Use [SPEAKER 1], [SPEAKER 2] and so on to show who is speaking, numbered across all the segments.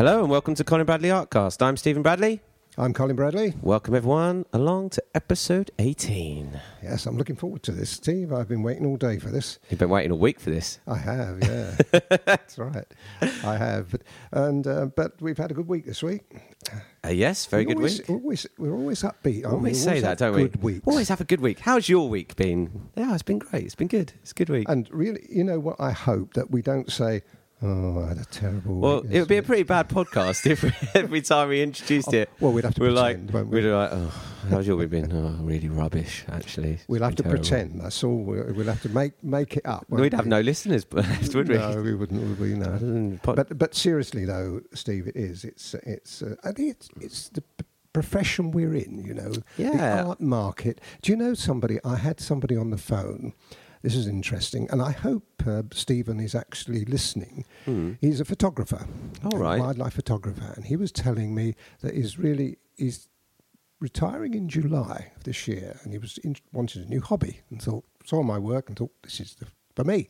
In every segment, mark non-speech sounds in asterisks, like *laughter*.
[SPEAKER 1] Hello and welcome to Colin Bradley Artcast. I'm Stephen Bradley.
[SPEAKER 2] I'm Colin Bradley.
[SPEAKER 1] Welcome everyone along to episode 18.
[SPEAKER 2] Yes, I'm looking forward to this, Steve. I've been waiting all day for this.
[SPEAKER 1] You've been waiting a week for this.
[SPEAKER 2] I have, yeah. *laughs* That's right. I have. But, and, uh, but we've had a good week this week.
[SPEAKER 1] Uh, yes, very
[SPEAKER 2] we
[SPEAKER 1] good
[SPEAKER 2] always,
[SPEAKER 1] week.
[SPEAKER 2] Always, we're always upbeat. aren't
[SPEAKER 1] Always
[SPEAKER 2] we?
[SPEAKER 1] say that, don't
[SPEAKER 2] good
[SPEAKER 1] we? Always have a good week. How's your week been? Yeah, it's been great. It's been good. It's a good week.
[SPEAKER 2] And really, you know what? I hope that we don't say, "Oh, I had a terrible."
[SPEAKER 1] well, it would be a pretty bad podcast if *laughs* every time we introduced it.
[SPEAKER 2] Well, we'd have to
[SPEAKER 1] we're
[SPEAKER 2] pretend,
[SPEAKER 1] like,
[SPEAKER 2] we?
[SPEAKER 1] we're like, oh, how's your week been? *laughs* Oh, really rubbish, actually. It's
[SPEAKER 2] We'll have to
[SPEAKER 1] terrible."
[SPEAKER 2] pretend. That's all. We'll, we'll have to make make it up.
[SPEAKER 1] We'd have no listeners *laughs* left, would we?
[SPEAKER 2] No, we wouldn't. Would we? No. But but seriously though, Steve, it is. It's it's. Uh, I think it's it's the profession we're in. You know,
[SPEAKER 1] Yeah.
[SPEAKER 2] the art market. Do you know somebody? I had somebody on the phone. This is interesting, and I hope uh, Stephen is actually listening.
[SPEAKER 1] Hmm.
[SPEAKER 2] He's a photographer,
[SPEAKER 1] All
[SPEAKER 2] a
[SPEAKER 1] right.
[SPEAKER 2] wildlife photographer, and he was telling me that he's really he's retiring in July of this year, and he was in, wanted a new hobby, and thought saw my work and thought this is the, for me.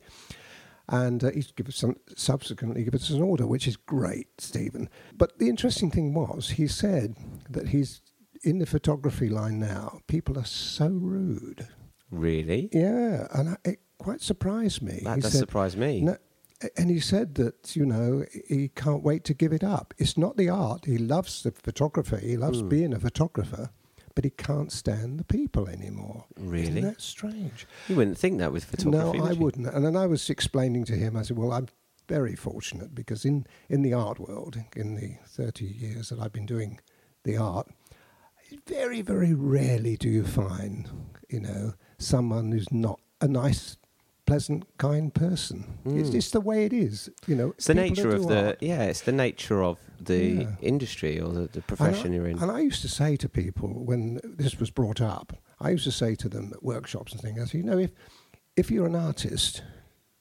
[SPEAKER 2] And uh, he's given some, subsequently given us an order, which is great, Stephen. But the interesting thing was, he said that he's in the photography line now. People are so rude.
[SPEAKER 1] Really?
[SPEAKER 2] Yeah, and I, it quite surprised me.
[SPEAKER 1] That
[SPEAKER 2] he
[SPEAKER 1] does
[SPEAKER 2] said,
[SPEAKER 1] surprise me.
[SPEAKER 2] no, and he said that you know he can't wait to give it up. It's not the art. He loves the photographer. He loves hmm. being a photographer, but he can't stand the people anymore.
[SPEAKER 1] Really?
[SPEAKER 2] Isn't that strange?
[SPEAKER 1] You wouldn't think that with photography.
[SPEAKER 2] no,
[SPEAKER 1] would
[SPEAKER 2] I wouldn't. And then I was explaining to him. I said, "Well, I'm very fortunate because in in the art world, in the 30 years that I've been doing the art, very very rarely do you find, you know, someone who's not a nice." Pleasant, kind person. It's
[SPEAKER 1] Mm.
[SPEAKER 2] just the way it is, you know.
[SPEAKER 1] It's the nature of the
[SPEAKER 2] art.
[SPEAKER 1] yeah. It's the nature of the
[SPEAKER 2] Yeah.
[SPEAKER 1] industry or the, the
[SPEAKER 2] And
[SPEAKER 1] profession
[SPEAKER 2] I,
[SPEAKER 1] you're in.
[SPEAKER 2] And I used to say to people when this was brought up, I used to say to them at workshops and things, I said, you know, if if you're an artist,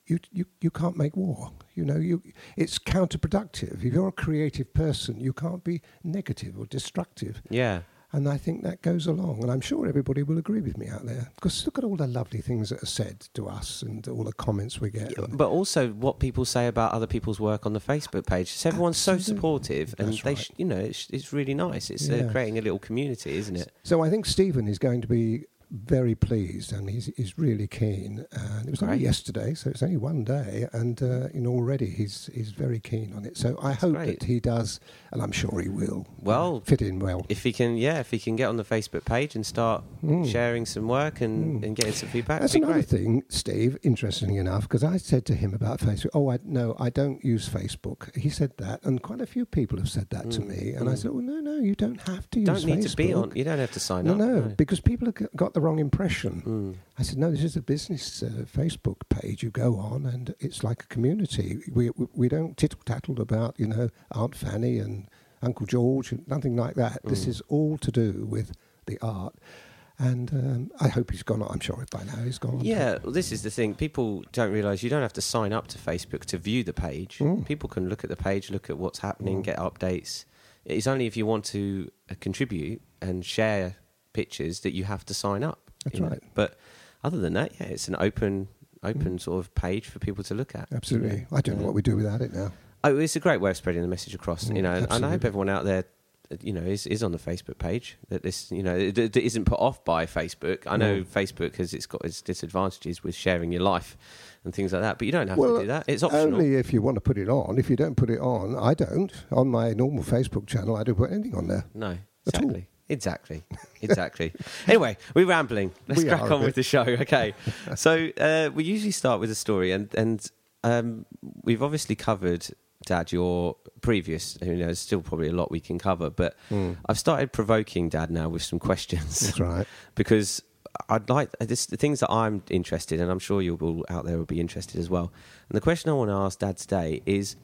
[SPEAKER 2] you you, you can't make war. You know, you it's counterproductive. If you're a creative person, you can't be negative or destructive.
[SPEAKER 1] yeah,
[SPEAKER 2] And I think that goes along. And I'm sure everybody will agree with me out there. Because look at all the lovely things that are said to us and all the comments we get.
[SPEAKER 1] but also what people say about other people's work on the Facebook page. So everyone's so supportive, and
[SPEAKER 2] That's
[SPEAKER 1] they,
[SPEAKER 2] right.
[SPEAKER 1] sh- you know, it's, it's really nice. It's uh, creating a little community, isn't it?
[SPEAKER 2] So I think Stephen is going to be very pleased, and he's he's really keen. And it was only yesterday, so it's only one day, and uh, you know already he's he's very keen on it. So I hope
[SPEAKER 1] great.
[SPEAKER 2] that he does, and I'm sure he will. uh,
[SPEAKER 1] Well,
[SPEAKER 2] fit in well.
[SPEAKER 1] If he can, yeah, if he can get on the Facebook page and start
[SPEAKER 2] Mm.
[SPEAKER 1] sharing some work and,
[SPEAKER 2] Mm.
[SPEAKER 1] and getting some feedback,
[SPEAKER 2] That's another
[SPEAKER 1] great.
[SPEAKER 2] thing, Steve. Interestingly enough, because I said to him about Facebook, "Oh, I no, I don't use Facebook." He said that, and quite a few people have said that to
[SPEAKER 1] Mm,
[SPEAKER 2] me. And I
[SPEAKER 1] mm.
[SPEAKER 2] said, "Oh, no, no, you don't have to use
[SPEAKER 1] Don't need
[SPEAKER 2] Facebook.
[SPEAKER 1] to be on. You don't have to sign
[SPEAKER 2] no,
[SPEAKER 1] up.
[SPEAKER 2] no, because people have got the wrong impression.
[SPEAKER 1] Mm.
[SPEAKER 2] I said, no, this is a business uh, Facebook page you go on, and it's like a community. We, we, we don't tittle tattle about, you know, Aunt Fanny and Uncle George, and nothing like that. This
[SPEAKER 1] Mm.
[SPEAKER 2] is all to do with the art. And um, I hope he's gone on. I'm sure by now he's gone
[SPEAKER 1] Yeah, well, this is the thing. People don't realise you don't have to sign up to Facebook to view the page.
[SPEAKER 2] Mm.
[SPEAKER 1] People can look at the page, look at what's happening,
[SPEAKER 2] Mm.
[SPEAKER 1] get updates. It's only if you want to uh, contribute and share pictures that you have to sign up.
[SPEAKER 2] That's
[SPEAKER 1] you know.
[SPEAKER 2] right.
[SPEAKER 1] But other than that, yeah, it's an open, open sort of page for people to look at. you
[SPEAKER 2] Absolutely.
[SPEAKER 1] know.
[SPEAKER 2] I don't know
[SPEAKER 1] Uh,
[SPEAKER 2] what we do without it now.
[SPEAKER 1] Oh, it's a great way of spreading the message across.
[SPEAKER 2] Mm,
[SPEAKER 1] you know, and I hope everyone out there, uh, you know, is, is on the Facebook page. That this, you know, it, it isn't put off by Facebook. I know
[SPEAKER 2] Mm.
[SPEAKER 1] Facebook has it's got its disadvantages with sharing your life and things like that, but you don't have
[SPEAKER 2] Well,
[SPEAKER 1] to do that. It's optional.
[SPEAKER 2] Only if you want to put it on. If you don't put it on, I don't. On my normal Facebook channel, I don't put anything on there.
[SPEAKER 1] no, exactly. Exactly, exactly. *laughs* anyway, we're rambling. Let's
[SPEAKER 2] We
[SPEAKER 1] crack on with the show. *laughs* Okay, so uh, we usually start with a story, and and um, we've obviously covered, Dad, your previous. You know, there's still probably a lot we can cover, but
[SPEAKER 2] Mm.
[SPEAKER 1] I've started provoking Dad now with some questions
[SPEAKER 2] That's right. *laughs*
[SPEAKER 1] because I'd like this, the things that I'm interested, in, and I'm sure you all out there will be interested as well. And the question I want to ask Dad today is,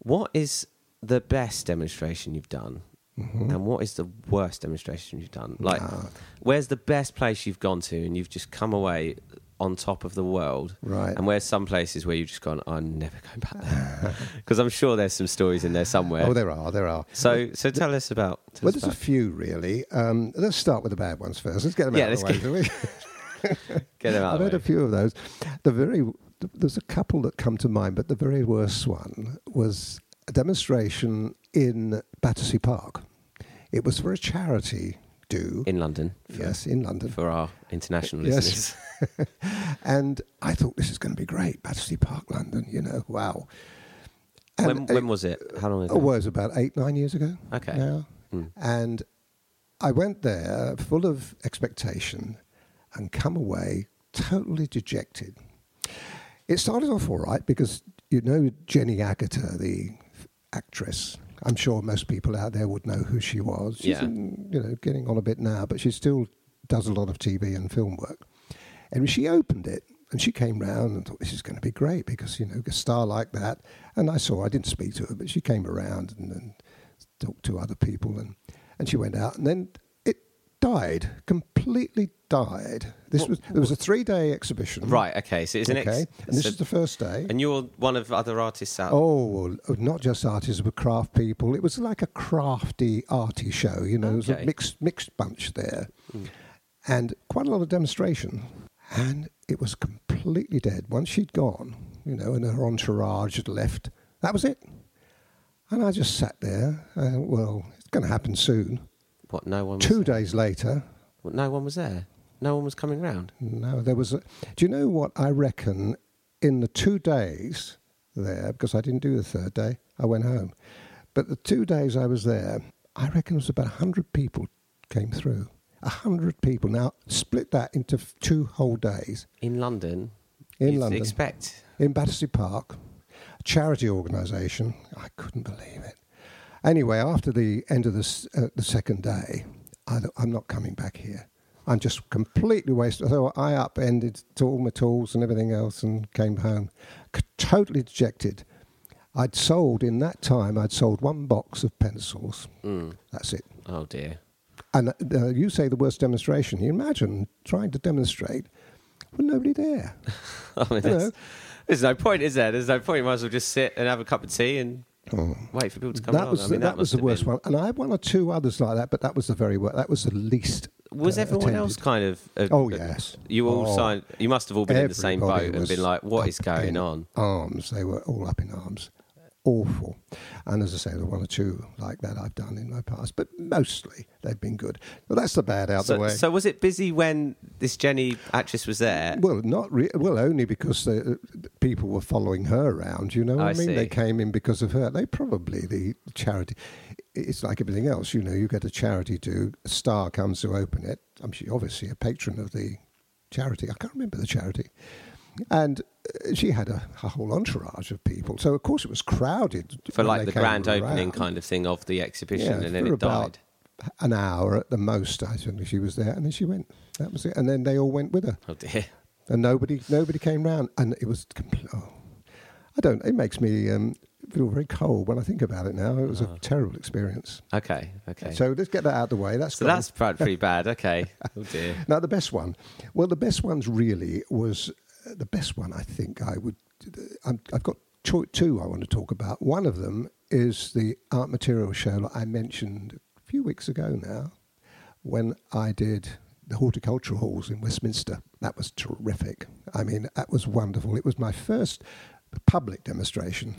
[SPEAKER 1] what is the best demonstration you've done,
[SPEAKER 2] Mhm.
[SPEAKER 1] and what is the worst demonstration you've done? Like,
[SPEAKER 2] Ah,
[SPEAKER 1] where's the best place you've gone to, and you've just come away on top of the world?
[SPEAKER 2] right.
[SPEAKER 1] And where's some places where you've just gone, I'm never going back there? *laughs* Because I'm sure there's some stories in there somewhere.
[SPEAKER 2] Oh, there are, there are.
[SPEAKER 1] so, so tell us about. Tell
[SPEAKER 2] Well,
[SPEAKER 1] us
[SPEAKER 2] there's a few really. Um, let's start with the bad ones first. Let's get them
[SPEAKER 1] Yeah,
[SPEAKER 2] out of the way.
[SPEAKER 1] let's
[SPEAKER 2] shall we? *laughs*
[SPEAKER 1] get them out.
[SPEAKER 2] I've had a few of those. The very there's a couple that come to mind, but the very worst one was a demonstration in Battersea Park. It was for a charity do.
[SPEAKER 1] in London. For,
[SPEAKER 2] yes, in London.
[SPEAKER 1] For our international
[SPEAKER 2] Yes.
[SPEAKER 1] listeners. *laughs*
[SPEAKER 2] and I thought this is going to be great. Battersea Park, London, you know, wow.
[SPEAKER 1] When, when
[SPEAKER 2] it-
[SPEAKER 1] was it? How long ago?
[SPEAKER 2] Oh, well, it was about eight, nine years ago.
[SPEAKER 1] Okay.
[SPEAKER 2] Now.
[SPEAKER 1] Hmm.
[SPEAKER 2] And I went there full of expectation and come away totally dejected. It started off all right because you know Jenny Agutter, the actress. I'm sure most people out there would know who she was. She's
[SPEAKER 1] Yeah.
[SPEAKER 2] in, you know getting on a bit now, but she still does a lot of TV and film work. And she opened it and she came round and thought this is going to be great because you know a star like that. And I saw I didn't speak to her, but she came around and, and talked to other people and and she went out and then it died completely died. This
[SPEAKER 1] What-
[SPEAKER 2] was there was a three day exhibition.
[SPEAKER 1] Right. Okay. So it's an
[SPEAKER 2] Okay,
[SPEAKER 1] ex-
[SPEAKER 2] and this
[SPEAKER 1] so-
[SPEAKER 2] is the first day.
[SPEAKER 1] and you're one of other artists out.
[SPEAKER 2] Oh, not just artists, but craft people. It was like a crafty, arty show. You know, it was a mixed mixed bunch there,
[SPEAKER 1] Mm.
[SPEAKER 2] and quite a lot of demonstration. And it was completely dead. Once she'd gone, you know, and her entourage had left, that was it. And I just sat there. Uh, well, it's going to happen soon.
[SPEAKER 1] What? No one. Was
[SPEAKER 2] Two
[SPEAKER 1] there?
[SPEAKER 2] days later,
[SPEAKER 1] What, no one was there. No one was coming round.
[SPEAKER 2] No, there was. A, do you know what I reckon? In the two days there, because I didn't do the third day, I went home. But the two days I was there, I reckon it was about hundred people came through. A hundred people. Now split that into two whole days
[SPEAKER 1] In London.
[SPEAKER 2] in London,
[SPEAKER 1] Expect.
[SPEAKER 2] in Battersea Park, a charity organisation. I couldn't believe it. Anyway, after the end of the, s- uh, the second day, I, I'm not coming back here. I'm just completely wasted. So I upended to all my tools and everything else and came home, c- totally dejected. I'd sold in that time. I'd sold one box of pencils.
[SPEAKER 1] Mm.
[SPEAKER 2] That's it.
[SPEAKER 1] Oh dear.
[SPEAKER 2] And uh, you say the worst demonstration. You imagine trying to demonstrate with nobody there. *laughs*
[SPEAKER 1] I mean,
[SPEAKER 2] You
[SPEAKER 1] there's, there's no point, is there? There's no point. You might as well just sit and have a cup of tea and wait for people to come
[SPEAKER 2] Oh. that
[SPEAKER 1] along.
[SPEAKER 2] was
[SPEAKER 1] I
[SPEAKER 2] the,
[SPEAKER 1] mean,
[SPEAKER 2] that, was the worst
[SPEAKER 1] been-
[SPEAKER 2] one, and I had one or two others like that, but that was the very worst. That was the least.
[SPEAKER 1] Was
[SPEAKER 2] uh,
[SPEAKER 1] everyone else kind of? Uh,
[SPEAKER 2] Oh yes,
[SPEAKER 1] You all
[SPEAKER 2] Oh,
[SPEAKER 1] signed. You must have all been in the same boat and been like, "What is going on?"
[SPEAKER 2] Arms. They were all up in arms. Awful. And as I say, there one or two like that I've done in my past, but mostly they've been good. Well, that's the bad out
[SPEAKER 1] So,
[SPEAKER 2] the way.
[SPEAKER 1] so was it busy when this Jenny actress was there?
[SPEAKER 2] well, not re- well, only because the, uh, people were following her around. You know what I,
[SPEAKER 1] I
[SPEAKER 2] mean? They came in because of her. They probably the charity. It's like everything else. You know, you get a charity do. A star comes to open it. I'm she obviously a patron of the charity. I can't remember the charity. And uh, she had a, a whole entourage of people. So, of course, it was crowded.
[SPEAKER 1] for like the grand opening kind of thing of the exhibition,
[SPEAKER 2] Yeah,
[SPEAKER 1] and then it died.
[SPEAKER 2] An hour at the most, I think she was there. And then she went. That was it. And then they all went with her
[SPEAKER 1] Oh dear.
[SPEAKER 2] and nobody nobody came round, and it was. Oh, I don't. It makes me um, feel very cold when I think about it now. It was
[SPEAKER 1] Oh.
[SPEAKER 2] a terrible experience.
[SPEAKER 1] Okay. Okay. So,
[SPEAKER 2] So let's get that out of the way. That's gone.
[SPEAKER 1] that's pretty *laughs* bad. Okay. Oh dear.
[SPEAKER 2] now the best one. Well, the best ones really was uh, the best one. I think I would. I'm, I've got two, two I want to talk about. One of them is the art material show that I mentioned a few weeks ago now, when I did the horticultural halls in Westminster. That was terrific. I mean, that was wonderful. It was my first public demonstration.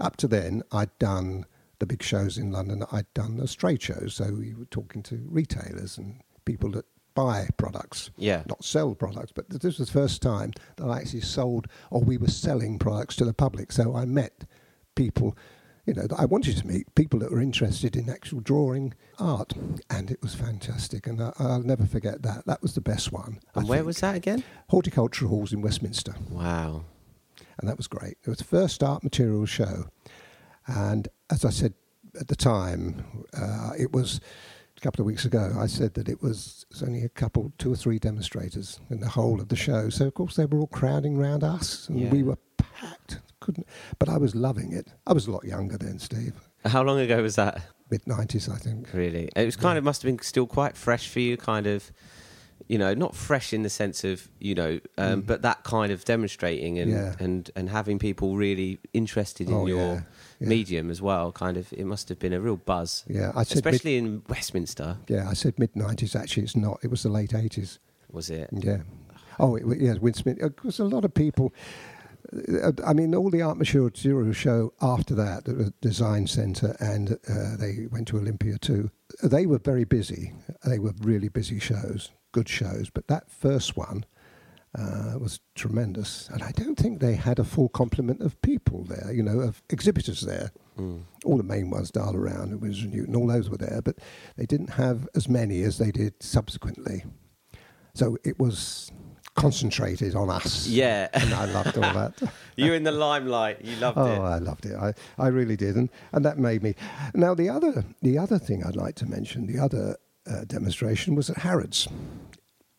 [SPEAKER 2] Up to then, I'd done the big shows in London. I'd done the trade shows, so we were talking to retailers and people that buy products,
[SPEAKER 1] Yeah.
[SPEAKER 2] not sell products. But this was the first time that I actually sold, or we were selling products to the public. So I met people, you know, that I wanted to meet people that were interested in actual drawing art, and it was fantastic. And I, I'll never forget that. That was the best one. I
[SPEAKER 1] And where
[SPEAKER 2] think.
[SPEAKER 1] was that again?
[SPEAKER 2] horticultural halls in Westminster?
[SPEAKER 1] Wow.
[SPEAKER 2] And that was great. It was the first art materials show, and as I said at the time, uh, it was a couple of weeks ago. I said that it was, it was only a couple, two or three demonstrators in the whole of the show. So of course they were all crowding round us, and
[SPEAKER 1] Yeah.
[SPEAKER 2] we were packed. Couldn't, but I was loving it. I was a lot younger then, Steve,
[SPEAKER 1] How long ago was that?
[SPEAKER 2] mid nineties, I think.
[SPEAKER 1] Really? It was kind of must have been still quite fresh for you, kind of. You know, not fresh in the sense of you know, um,
[SPEAKER 2] Mm.
[SPEAKER 1] but that kind of demonstrating and,
[SPEAKER 2] Yeah.
[SPEAKER 1] and and having people really interested in
[SPEAKER 2] Oh,
[SPEAKER 1] your
[SPEAKER 2] yeah, yeah.
[SPEAKER 1] medium as well. Kind of, it must have been a real buzz,
[SPEAKER 2] Yeah, I said mid,
[SPEAKER 1] especially in Westminster.
[SPEAKER 2] yeah, I said mid nineties. Actually, it's not. It was the late eighties.
[SPEAKER 1] Was it?
[SPEAKER 2] Yeah. Oh, it, yeah, Winsmith. Because a lot of people, Uh, I mean, all the Art Mature show after that, at the Design Centre, and uh, they went to Olympia too. They were very busy. They were really busy shows, good shows. But that first one uh, was tremendous, and I don't think they had a full complement of people there. You know, of exhibitors there. Mm. All the main ones, Daler-Rowney and Winsor Newton, all those were there, but they didn't have as many as they did subsequently. So it was concentrated on us.
[SPEAKER 1] Yeah.
[SPEAKER 2] And I loved all that. *laughs*
[SPEAKER 1] you were in the limelight. You loved
[SPEAKER 2] oh,
[SPEAKER 1] it.
[SPEAKER 2] Oh, I loved it. I, I really did. And, and that made me. Now, the other, the other thing I'd like to mention, the other uh, demonstration was at Harrods.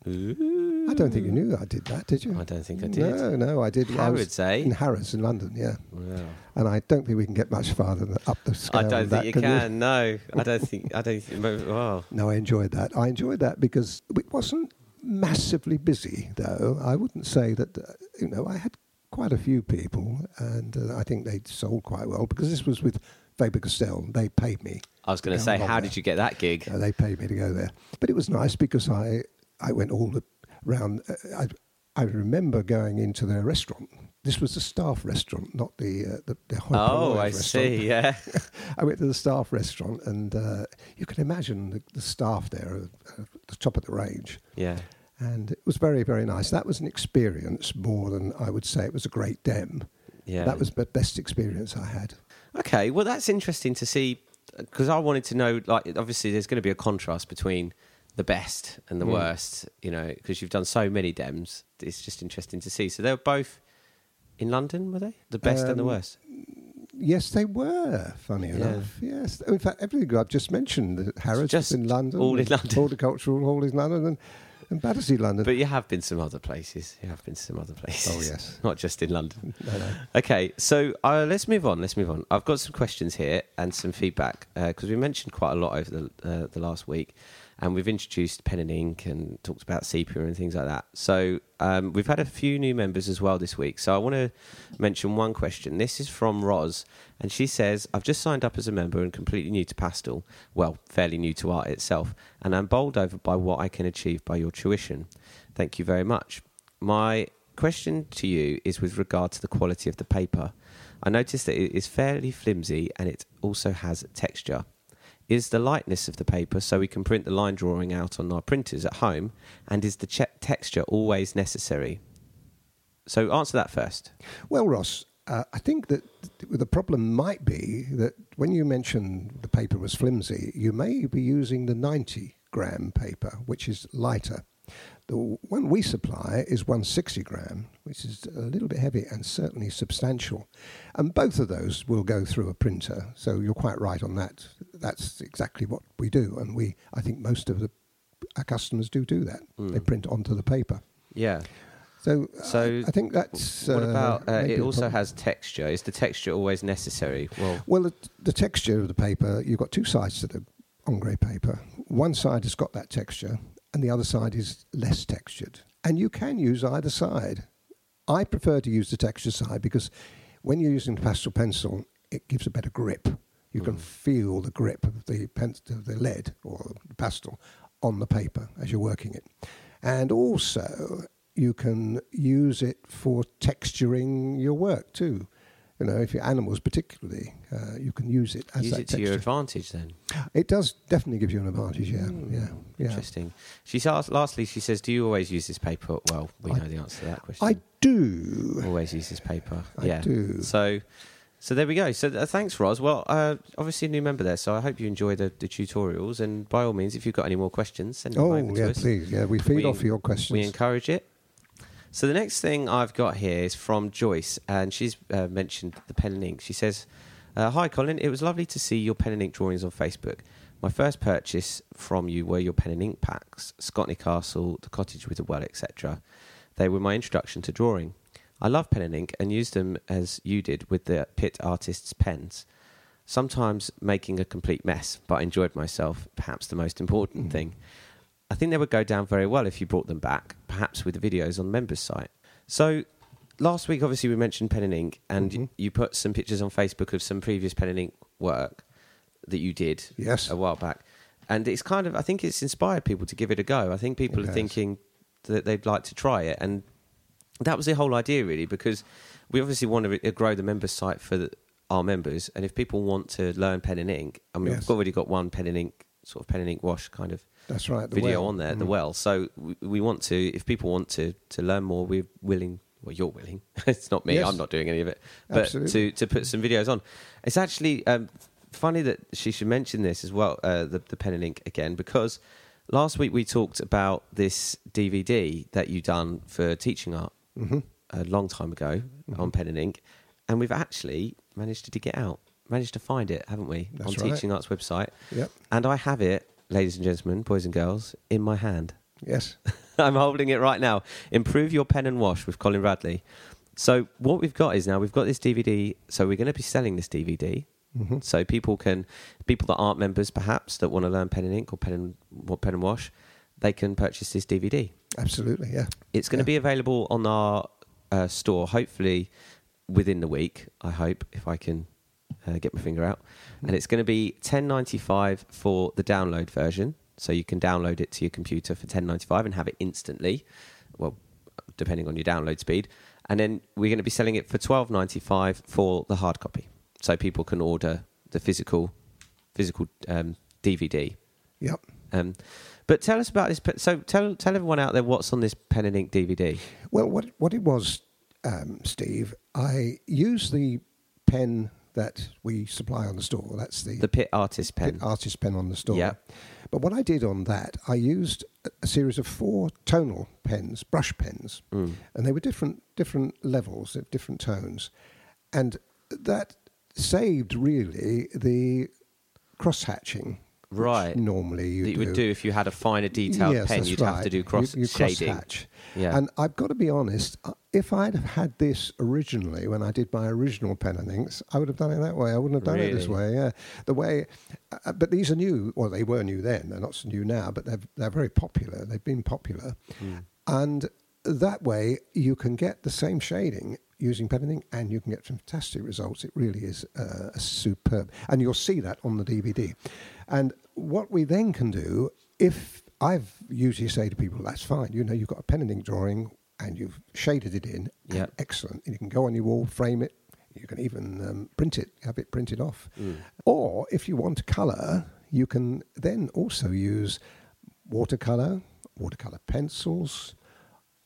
[SPEAKER 1] Ooh.
[SPEAKER 2] I don't think you knew I did that, did you?
[SPEAKER 1] I don't think I did.
[SPEAKER 2] No, no, I did.
[SPEAKER 1] Harrods,
[SPEAKER 2] I
[SPEAKER 1] eh?
[SPEAKER 2] In Harrods, in London, yeah.
[SPEAKER 1] Wow.
[SPEAKER 2] And I don't think we can get much farther than up the scale.
[SPEAKER 1] I don't think
[SPEAKER 2] that,
[SPEAKER 1] you
[SPEAKER 2] can.
[SPEAKER 1] No, I don't think. I don't. Think, wow.
[SPEAKER 2] No, I enjoyed that. I enjoyed that because it wasn't massively busy, though. I wouldn't say that, uh, you know, I had quite a few people, and uh, I think they sold quite well because this was with Faber Castell. They paid me.
[SPEAKER 1] I was going to say, how there. did you get that gig?
[SPEAKER 2] Uh, they paid me to go there, but it was nice because I I went all the round. Uh, I I remember going into their restaurant. This was the staff restaurant, not the uh, the, the
[SPEAKER 1] Oh, I
[SPEAKER 2] restaurant.
[SPEAKER 1] see. Yeah, *laughs*
[SPEAKER 2] I went to the staff restaurant, and uh, you can imagine the, the staff there at the top of the range.
[SPEAKER 1] Yeah,
[SPEAKER 2] and it was very very nice. That was an experience more than I would say it was a great dem.
[SPEAKER 1] Yeah,
[SPEAKER 2] that was the best experience I had.
[SPEAKER 1] Okay, well that's interesting to see because I wanted to know. Like, obviously, there's going to be a contrast between the best and the mm. worst. You know, because you've done so many dems. It's just interesting to see. So they were both in London, were they? The best um, and the um, worst.
[SPEAKER 2] Yes, they were. Funny yeah. enough, yes. In fact, everything I've just mentioned, Harrods just in London,
[SPEAKER 1] all in London,
[SPEAKER 2] horticultural hall in London, and and Battersea, London.
[SPEAKER 1] But you have been some other places. You have been some other places.
[SPEAKER 2] Oh yes, *laughs*
[SPEAKER 1] not just in London. *laughs*
[SPEAKER 2] no, no.
[SPEAKER 1] Okay, so uh, let's move on. Let's move on. I've got some questions here and some feedback because uh, we mentioned quite a lot over the uh, the last week and we've introduced pen and ink and talked about sepia and things like that. So um, we've had a few new members as well this week. So I want to mention one question. This is from Roz, and she says, "I've just signed up as a member and completely new to pastel. Well, fairly new to art itself, and I'm bowled over by what I can achieve by your tuition. Thank you very much. My question to you is with regard to the quality of the paper." I noticed that it is fairly flimsy and it also has texture is the lightness of the paper so we can print the line drawing out on our printers at home? And is the che- texture always necessary? So answer that first.
[SPEAKER 2] Well, Roz, uh, I think that the problem might be that when you mention the paper was flimsy, you may be using the 90 gram paper, which is lighter. The one we supply is 160 gram, which is a little bit heavy and certainly substantial. And both of those will go through a printer. So you're quite right on that. That's exactly what we do. And we, I think most of the, our customers do do that. Mm. They print onto the paper.
[SPEAKER 1] Yeah.
[SPEAKER 2] So, so I, I think that's.
[SPEAKER 1] What uh, about? Uh, it also has texture. Is the texture always necessary?
[SPEAKER 2] Well, well, the, the, texture of the paper. You've got two sides to the Ingres paper. One side has got that texture, and the other side is less textured. And you can use either side. I prefer to use the texture side because when you're using the pastel pencil, it gives a better grip. You mm. can feel the grip of the, pen, of the lead or the pastel on the paper as you're working it. And also, you can use it for texturing your work too. You know, if you're animals particularly, uh, you can use it as
[SPEAKER 1] use
[SPEAKER 2] that
[SPEAKER 1] it to
[SPEAKER 2] texture.
[SPEAKER 1] your advantage. Then
[SPEAKER 2] it does definitely give you an advantage. Yeah, mm, yeah,
[SPEAKER 1] yeah. Interesting. She asked, lastly, she says, "Do you always use this paper?" Well, we I, know the answer to that question.
[SPEAKER 2] I do.
[SPEAKER 1] Always use this paper.
[SPEAKER 2] I
[SPEAKER 1] yeah.
[SPEAKER 2] do.
[SPEAKER 1] So. So there we go. So uh, thanks, Roz. Well, uh, obviously a new member there, so I hope you enjoy the, the, tutorials. And by all means, if you've got any more questions, send them
[SPEAKER 2] oh,
[SPEAKER 1] over to us.
[SPEAKER 2] Oh, yeah, please. Yeah, we feed we, off your questions.
[SPEAKER 1] We encourage it. So the next thing I've got here is from Joyce, and she's uh, mentioned the pen and ink. She says, uh, "Hi, Colin. It was lovely to see your pen and ink drawings on Facebook. My first purchase from you were your pen and ink packs, Scotney Castle, The Cottage with the Well, etc. They were my introduction to drawing. I love pen and ink and use them as you did with the Pitt artists' pens." Sometimes making a complete mess, but I enjoyed myself, perhaps the most important mm. thing. I think they would go down very well if you brought them back, perhaps with the videos on the members' site. So last week, obviously, we mentioned pen and ink, and mm-hmm. you put some pictures on Facebook of some previous pen and ink work that you did
[SPEAKER 2] yes.
[SPEAKER 1] a while back. And it's kind of, I think it's inspired people to give it a go. I think people it are has. thinking that they'd like to try it. And that was the whole idea, really, because we obviously want to grow the member site for the, our members, and if people want to learn pen and ink, I mean,
[SPEAKER 2] Yes.
[SPEAKER 1] we've already got one pen and ink sort of pen and ink wash kind of
[SPEAKER 2] That's right. the
[SPEAKER 1] video
[SPEAKER 2] well.
[SPEAKER 1] on there, the
[SPEAKER 2] Mm.
[SPEAKER 1] well. So we, we want to, if people want to to learn more, we're willing. Well, you're willing. *laughs* it's not me.
[SPEAKER 2] Yes.
[SPEAKER 1] I'm not doing any of it. But
[SPEAKER 2] Absolutely.
[SPEAKER 1] to to put some videos on, it's actually um, funny that she should mention this as well. Uh, the the pen and ink again because last week we talked about this DVD that you done for teaching art
[SPEAKER 2] Mhm.
[SPEAKER 1] a long time ago
[SPEAKER 2] Mm-hmm.
[SPEAKER 1] on pen and ink, and we've actually managed to dig it out, managed to find it, haven't we,
[SPEAKER 2] That's
[SPEAKER 1] on
[SPEAKER 2] right.
[SPEAKER 1] Teaching Art's website?
[SPEAKER 2] Yep.
[SPEAKER 1] And I have it, ladies and gentlemen, boys and girls, in my hand.
[SPEAKER 2] Yes. *laughs*
[SPEAKER 1] I'm holding it right now. Improve your pen and wash with Colin Bradley. So what we've got is now we've got this DVD. So we're going to be selling this DVD.
[SPEAKER 2] hmm
[SPEAKER 1] So people can, people that aren't members perhaps that want to learn pen and ink or pen and what pen and wash, they can purchase this DVD.
[SPEAKER 2] Absolutely. Yeah.
[SPEAKER 1] It's going to be available on our uh, store, hopefully within the week. I hope if I can uh, get my finger out, and it's going to be ten ninety five for the download version. So you can download it to your computer for ten ninety five and have it instantly. Well, depending on your download speed, and then we're going to be selling it for twelve ninety five for the hard copy. So people can order the physical physical um, DVD.
[SPEAKER 2] Yep.
[SPEAKER 1] Um, but tell us about this. So tell tell everyone out there what's on this pen and ink DVD.
[SPEAKER 2] Well, what what it was, um, Steve, I used the pen that we supply on the store. That's the,
[SPEAKER 1] The Pitt Artist pen.
[SPEAKER 2] artist pen on the store.
[SPEAKER 1] Yeah.
[SPEAKER 2] But what I did on that, I used a- a series of four tonal pens, brush pens,
[SPEAKER 1] Mm.
[SPEAKER 2] and they were different different levels of different tones, and that saved really the cross hatching.
[SPEAKER 1] Right.
[SPEAKER 2] Normally you do.
[SPEAKER 1] would do if you had a finer detailed
[SPEAKER 2] Yes,
[SPEAKER 1] pen. You'd have to do cross
[SPEAKER 2] You- you
[SPEAKER 1] shading. Yeah.
[SPEAKER 2] And I've got to be honest, uh, if I'd have had this originally when I did my original pen and inks, I would have done it that way. I wouldn't have done it this way. Yeah, the way. Uh, but these are new. Well, they were new then. They're not so new now, but they're they're very popular. They've been popular,
[SPEAKER 1] Mm.
[SPEAKER 2] and that way you can get the same shading using pen and ink, and you can get fantastic results. It really is uh, superb, and you'll see that on the DVD. And what we then can do, if I've usually say to people, that's fine. You know, you've got a pen and ink drawing, and you've shaded it in.
[SPEAKER 1] Yep.
[SPEAKER 2] excellent. And you can go on your wall, frame it. You can even um, print it, have it printed off.
[SPEAKER 1] Mm.
[SPEAKER 2] Or if you want colour, you can then also use watercolour, watercolour pencils,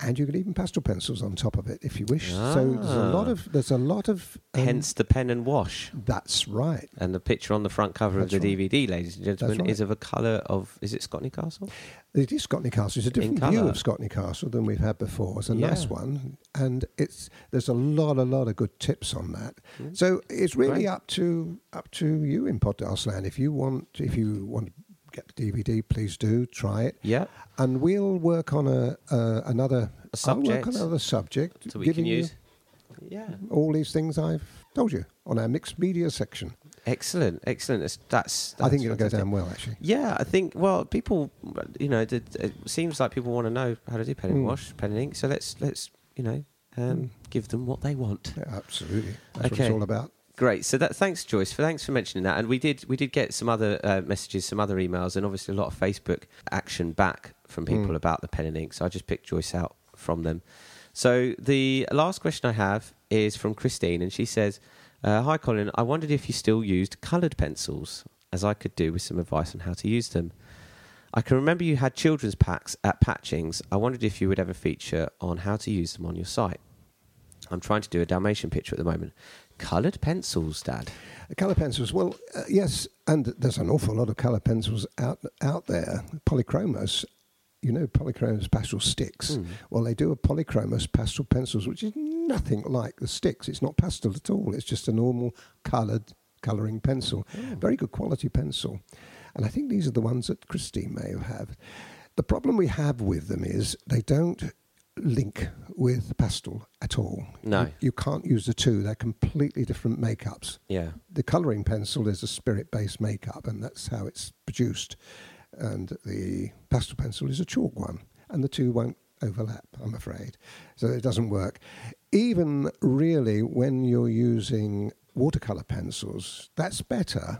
[SPEAKER 2] and you can even pastel pencils on top of it if you wish. So there's a lot
[SPEAKER 1] Ah.
[SPEAKER 2] of there's a lot of um,
[SPEAKER 1] Hence the pen and wash.
[SPEAKER 2] That's right.
[SPEAKER 1] And the picture on the front cover
[SPEAKER 2] That's
[SPEAKER 1] of the
[SPEAKER 2] right.
[SPEAKER 1] DVD, ladies and gentlemen,
[SPEAKER 2] right.
[SPEAKER 1] is of a colour of. Is it Scotney Castle?
[SPEAKER 2] It is Scotney Castle. It's a different view of Scotney Castle than we've had before. It's a
[SPEAKER 1] Yeah.
[SPEAKER 2] nice one, and it's there's a lot, a lot of good tips on that. So it's really
[SPEAKER 1] Great.
[SPEAKER 2] up to up to you in Podcast Land. If you want, if you want to get the DVD, please do try it,
[SPEAKER 1] Yeah.
[SPEAKER 2] and we'll work on a uh, another
[SPEAKER 1] A
[SPEAKER 2] I'll work on another subject,
[SPEAKER 1] So we
[SPEAKER 2] giving
[SPEAKER 1] can
[SPEAKER 2] you
[SPEAKER 1] use. Yeah.
[SPEAKER 2] all these things I've told you on our mixed media section.
[SPEAKER 1] Excellent. Excellent. That's. that's,
[SPEAKER 2] I think it'll go down well, actually.
[SPEAKER 1] Yeah, I think. Well, people, you know, the, it seems like people want to know how to do pen and
[SPEAKER 2] Mm.
[SPEAKER 1] wash, pen and ink. So let's let's you know um,
[SPEAKER 2] Mm.
[SPEAKER 1] give them what they want.
[SPEAKER 2] Yeah, absolutely. That's what it's all about.
[SPEAKER 1] Great. So that thanks, Joyce, for thanks for mentioning that. And we did we did get some other uh, messages, some other emails, and obviously a lot of Facebook action back from people
[SPEAKER 2] Mm.
[SPEAKER 1] about the pen and ink. So I just picked Joyce out from them. So the last question I have is from Christine, and she says, uh, "Hi, Colin. I wondered if you still used coloured pencils, as I could do with some advice on how to use them." I can remember you had children's packs at Patchings. I wondered if you would ever feature on how to use them on your site. I'm trying to do a Dalmatian picture at the moment. Coloured pencils, Dad.
[SPEAKER 2] Colour pencils. Well, uh, yes, and there's an awful lot of colour pencils out out there. Polychromos, you know, polychromos pastel sticks.
[SPEAKER 1] Mm.
[SPEAKER 2] Well, they do a polychromos pastel pencils, which is nothing like the sticks. It's not pastel at all. It's just a normal coloured colouring pencil. Very good quality pencil, and I think these are the ones that Christine may have. The problem we have with them is they don't link with pastel at all.
[SPEAKER 1] No.
[SPEAKER 2] You, you can't use the two. They're completely different makeups
[SPEAKER 1] Yeah.
[SPEAKER 2] the colouring pencil is a spirit-based makeup, and that's how it's produced. And the pastel pencil is a chalk one, and the two won't overlap. I'm afraid, so it doesn't work. Even really, when you're using watercolour pencils, that's better,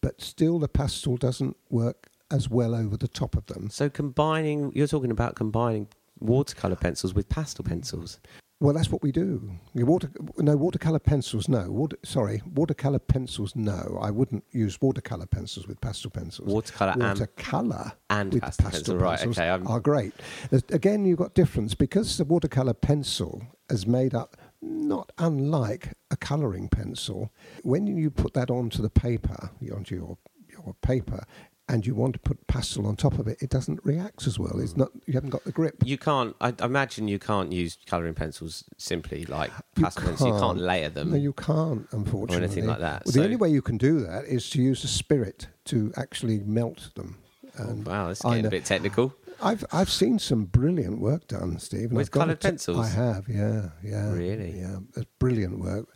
[SPEAKER 2] but still the pastel doesn't work as well over the top of them.
[SPEAKER 1] So combining, you're talking about combining watercolor pencils with pastel pencils.
[SPEAKER 2] Well, that's what we do. Water, no watercolor pencils. No, water, sorry, watercolor pencils. No, I wouldn't use watercolor pencils with pastel pencils.
[SPEAKER 1] Watercolor and-
[SPEAKER 2] watercolor
[SPEAKER 1] and
[SPEAKER 2] with
[SPEAKER 1] pastel
[SPEAKER 2] pastel,
[SPEAKER 1] pencil, right,
[SPEAKER 2] pencils
[SPEAKER 1] okay, I'm-
[SPEAKER 2] are great. There's- again, you've got difference because the watercolor pencil is made up not unlike a colouring pencil. When you put that onto the paper, onto your your paper, and you want to put pastel on top of it, it doesn't react as well. It's mm. not. You haven't got the grip.
[SPEAKER 1] You can't. I imagine you can't use colouring pencils simply like
[SPEAKER 2] You
[SPEAKER 1] pastel pencils. You can't layer them.
[SPEAKER 2] No, you can't, unfortunately.
[SPEAKER 1] or anything like that.
[SPEAKER 2] Well,
[SPEAKER 1] So-
[SPEAKER 2] the only way you can do that is to use a spirit to actually melt them. Oh, and
[SPEAKER 1] wow, that's getting a bit technical.
[SPEAKER 2] I've I've seen some brilliant work done, Steve.
[SPEAKER 1] With coloured pencils?
[SPEAKER 2] I have, yeah, yeah.
[SPEAKER 1] Really?
[SPEAKER 2] Yeah, it's brilliant work.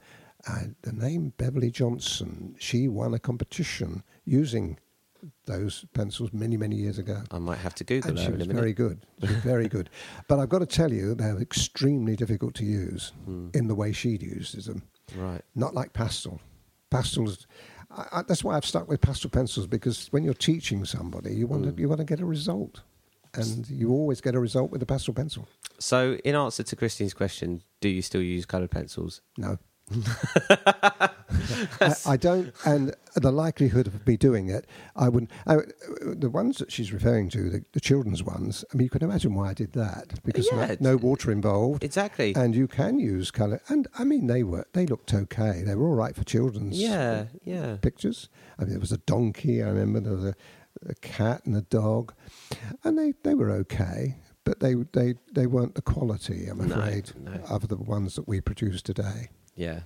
[SPEAKER 2] And the name Beverly Johnson, she won a competition using those pencils many, many years ago.
[SPEAKER 1] I might have to Google
[SPEAKER 2] And she was very good. She was very good. *laughs* But I've got to tell you, they're extremely difficult to use
[SPEAKER 1] Hmm.
[SPEAKER 2] in the way she'd uses them.
[SPEAKER 1] Right.
[SPEAKER 2] Not like pastel. Pastels. I, I, that's why I've stuck with pastel pencils because when you're teaching somebody, you want
[SPEAKER 1] Hmm.
[SPEAKER 2] to you want to get a result, and you always get a result with a pastel pencil.
[SPEAKER 1] So, in answer to Christine's question, do you still use coloured pencils?
[SPEAKER 2] No. I, I don't, and the likelihood of me doing it, I wouldn't. I, the ones that she's referring to, the, the children's ones, I mean, you can imagine why I did that because
[SPEAKER 1] Yeah,
[SPEAKER 2] no, no water involved,
[SPEAKER 1] Exactly.
[SPEAKER 2] and you can use colour. And I mean, they were they looked okay. They were all right for children's
[SPEAKER 1] yeah, uh, yeah.
[SPEAKER 2] pictures. I mean, there was a donkey. I remember there was a, a cat and a dog, and they, they were okay. But they, they, they weren't the quality, I'm
[SPEAKER 1] No,
[SPEAKER 2] afraid,
[SPEAKER 1] no.
[SPEAKER 2] of the ones that we produce today.
[SPEAKER 1] Yeah.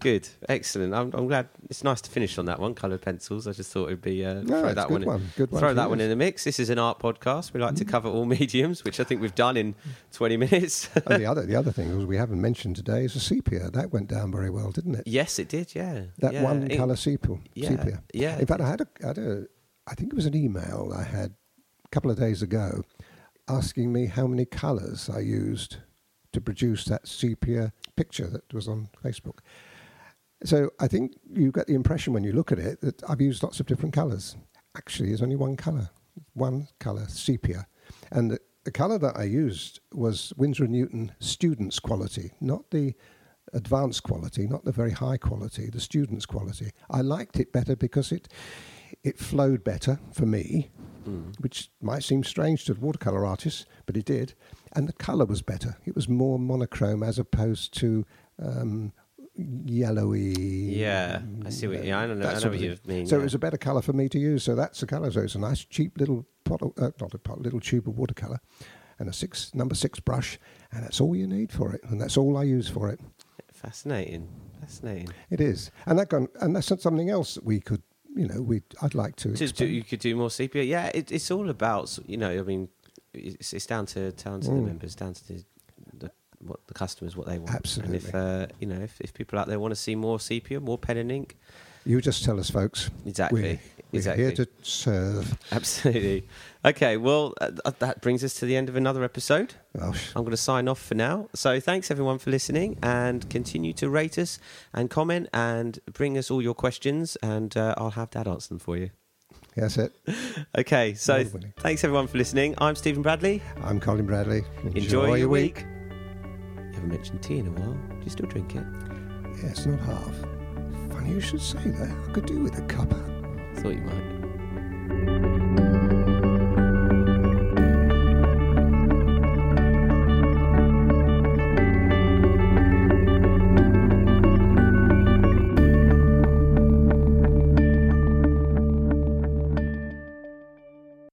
[SPEAKER 1] Good, excellent. I'm, I'm glad. It's nice to finish on that one. Coloured pencils. I just thought it'd be uh,
[SPEAKER 2] No,
[SPEAKER 1] throw that
[SPEAKER 2] good
[SPEAKER 1] one, in,
[SPEAKER 2] one. Good one
[SPEAKER 1] throw that one in the mix. This is an art podcast. We like to cover all *laughs* mediums, which I think we've done in 20 minutes.
[SPEAKER 2] and *laughs* the other *laughs* the other thing was we haven't mentioned today is a sepia. That went down very well, didn't it?
[SPEAKER 1] yes, it did. Yeah,
[SPEAKER 2] That
[SPEAKER 1] yeah.
[SPEAKER 2] one
[SPEAKER 1] It-
[SPEAKER 2] colour sepia.
[SPEAKER 1] yeah,
[SPEAKER 2] sepia.
[SPEAKER 1] yeah,
[SPEAKER 2] In fact, I had a, had a I think it was an email I had a couple of days ago asking me how many colours I used to produce that sepia picture that was on Facebook. So I think you get the impression when you look at it that I've used lots of different colours. Actually, there's only one colour, one colour, sepia. And the, the colour that I used was Winsor & Newton students quality, not the advanced quality, not the very high quality, the students quality. I liked it better because it it flowed better for me,
[SPEAKER 1] Mm.
[SPEAKER 2] which might seem strange to the watercolor artists, but it did. And the color was better. It was more monochrome as opposed to um, yellowy.
[SPEAKER 1] Yeah, I see what- yeah, I know-
[SPEAKER 2] that
[SPEAKER 1] I know what you mean,
[SPEAKER 2] So
[SPEAKER 1] yeah.
[SPEAKER 2] it was a better color for me to use. So that's the color. So it's a nice cheap little pot, of, uh, not a pot, little tube of watercolor, and a six number six brush, and that's all you need for it, and that's all I use for it.
[SPEAKER 1] Fascinating, fascinating.
[SPEAKER 2] It is, and that gone, and that's something else that we could, you know, we I'd like to.
[SPEAKER 1] To,
[SPEAKER 2] expand.
[SPEAKER 1] you could do more sepia. Yeah, it, it's all about you know. I mean, it's, it's down to down to the
[SPEAKER 2] Mm.
[SPEAKER 1] members, down to the, the what the customers what they want.
[SPEAKER 2] Absolutely.
[SPEAKER 1] And if uh, you know, if, if people out there want to see more sepia, more pen and ink,
[SPEAKER 2] You just tell us, folks.
[SPEAKER 1] exactly,
[SPEAKER 2] We're, we're
[SPEAKER 1] exactly,
[SPEAKER 2] here to serve.
[SPEAKER 1] absolutely. Okay, well, uh, that brings us to the end of another episode.
[SPEAKER 2] Well, sh-
[SPEAKER 1] I'm going to sign off for now. So thanks everyone for listening and continue to rate us and comment and bring us all your questions and uh, I'll have Dad answer them for you.
[SPEAKER 2] That's it.
[SPEAKER 1] Okay, so thanks everyone for listening. I'm Stephen Bradley.
[SPEAKER 2] I'm Colin Bradley.
[SPEAKER 1] Enjoy, your week. You haven't mentioned tea in a while. Do you still drink it?
[SPEAKER 2] Yeah, it's not half. Funny you should say that. I could do with a cuppa.
[SPEAKER 1] Thought you might.